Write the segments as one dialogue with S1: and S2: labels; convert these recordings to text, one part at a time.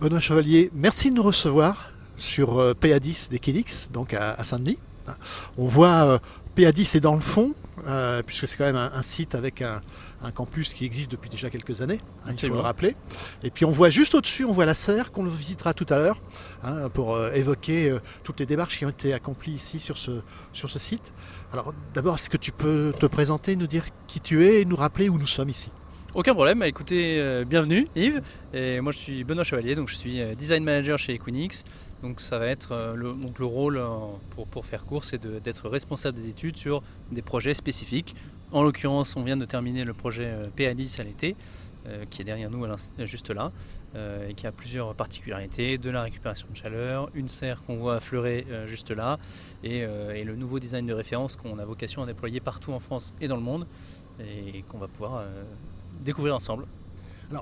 S1: Benoît Chevalier, merci de nous recevoir sur euh, PA10 des Kélix, donc à, Saint-Denis. On voit euh, PA10 est dans le fond, euh, puisque c'est quand même un, site avec un, campus qui existe depuis déjà quelques années, hein, il faut le rappeler. Et puis on voit juste au-dessus, on voit la serre qu'on visitera tout à l'heure hein, pour évoquer toutes les démarches qui ont été accomplies ici sur ce, sur ce site. Alors d'abord, est-ce que tu peux te présenter, nous dire qui tu es et nous rappeler où nous sommes ici?
S2: Aucun problème, bah, écoutez, euh, bienvenue Yves. Et moi je suis Benoît Chevalier, donc je suis euh, design manager chez Equinix. Donc ça va être euh, le, donc le rôle pour, pour, faire court, c'est d'être responsable des études sur des projets spécifiques. En l'occurrence, on vient de terminer le projet PA10 à l'été, qui est derrière nous juste là, et qui a plusieurs particularités, de la récupération de chaleur, une serre qu'on voit affleurer juste là, et, et, le nouveau design de référence qu'on a vocation à déployer partout en France et dans le monde, et qu'on va pouvoir découvrir ensemble.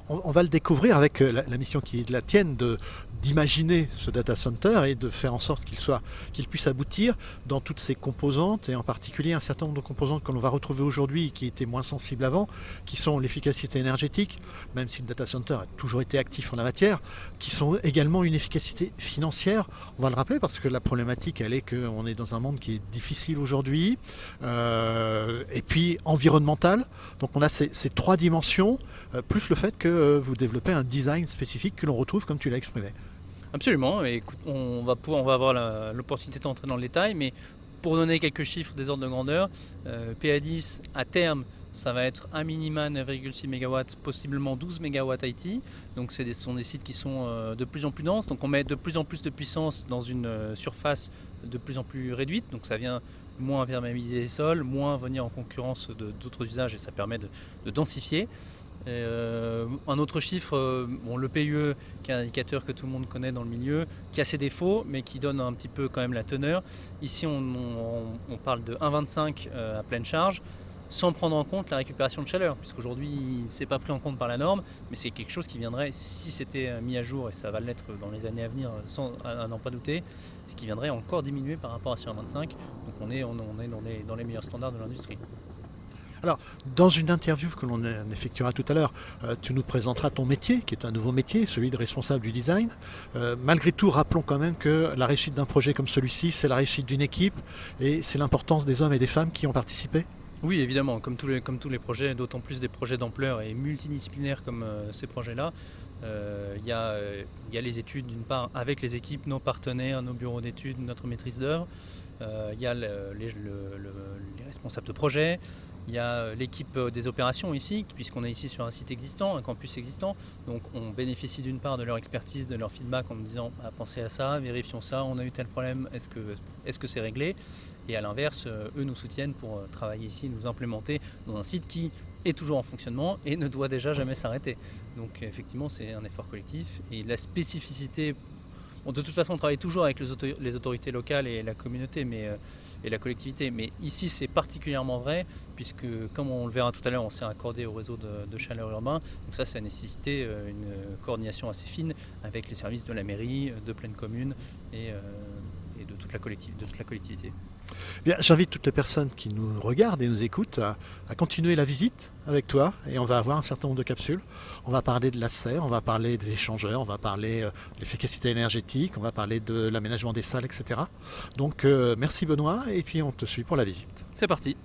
S1: On, va le découvrir avec euh, la, mission qui est de la tienne de, d'imaginer ce data center et de faire en sorte qu'il soit qu'il puisse aboutir dans toutes ses composantes et en particulier un certain nombre de composantes que l'on va retrouver aujourd'hui qui étaient moins sensibles avant, qui sont l'efficacité énergétique, même si le data center a toujours été actif en la matière, qui sont également une efficacité financière. On va le rappeler parce que la problématique elle est qu'on est dans un monde qui est difficile aujourd'hui euh, et puis environnemental. Donc on a ces, trois dimensions euh, plus le fait que euh, vous développez un design spécifique que l'on retrouve comme tu l'as exprimé.
S2: Absolument. écoute, on va pouvoir, on va avoir l'opportunité d'entrer dans le détail, mais pour donner quelques chiffres des ordres de grandeur, euh, PA10 à terme, ça va être un minima 9,6 MW, possiblement 12 MW IT. Donc ce sont des sites qui sont euh, de plus en plus denses. Donc on met de plus en plus de puissance dans une surface de plus en plus réduite. Donc ça vient moins perméabiliser les sols, moins venir en concurrence d'autres usages et ça permet de densifier. Euh, un autre chiffre, euh, bon, le PUE, qui est un indicateur que tout le monde connaît dans le milieu, qui a ses défauts, mais qui donne un petit peu quand même la teneur. Ici, on, parle de 1,25 euh, à pleine charge, sans prendre en compte la récupération de chaleur, puisqu'aujourd'hui, c'est pas pris en compte par la norme, mais c'est quelque chose qui viendrait, si c'était mis à jour, et ça va l'être dans les années à venir, sans à, n'en pas douter, ce qui viendrait encore diminuer par rapport à ce 1,25. Donc on est, dans les meilleurs standards de l'industrie.
S1: Alors, dans une interview que l'on effectuera tout à l'heure, euh, tu nous présenteras ton métier, qui est un nouveau métier, celui de responsable du design. Euh, malgré tout, rappelons quand même que la réussite d'un projet comme celui-ci, c'est la réussite d'une équipe et c'est l'importance des hommes et des femmes qui ont participé.
S2: Oui, évidemment, comme tous les, projets, d'autant plus des projets d'ampleur et multidisciplinaires comme euh, ces projets-là, il y, a les études d'une part avec les équipes, nos partenaires, nos bureaux d'études, notre maîtrise d'œuvre, il y a les, responsables de projet, il y a euh, l'équipe euh, des opérations ici, puisqu'on est ici sur un site existant, un campus existant. Donc on bénéficie d'une part de leur expertise, de leur feedback en nous disant bah, pensez à ça, vérifions ça, on a eu tel problème, est-ce que c'est -ce c'est réglé? Et à l'inverse, euh, eux nous soutiennent pour travailler ici, nous implémenter dans un site qui est toujours en fonctionnement et ne doit déjà jamais s'arrêter. Donc effectivement c'est un effort collectif et la spécificité de toute façon, on travaille toujours avec les, autorités locales et la communauté euh, et la collectivité. Mais ici, c'est particulièrement vrai, puisque, comme on le verra tout à l'heure, on s'est accordé au réseau de, chaleur urbain. Donc ça, ça a nécessité euh, une coordination assez fine avec les services de la mairie, de pleine commune et, euh, de toute la collectivité.
S1: J'invite toutes les personnes qui nous regardent et nous écoutent à, continuer la visite avec toi et on va avoir un certain nombre de capsules. On va parler de la serre, on va parler des échangeurs, on va parler euh, de l'efficacité énergétique, on va parler de l'aménagement des salles, etc. Donc euh, merci Benoît et puis on te suit pour la visite.
S2: C'est parti.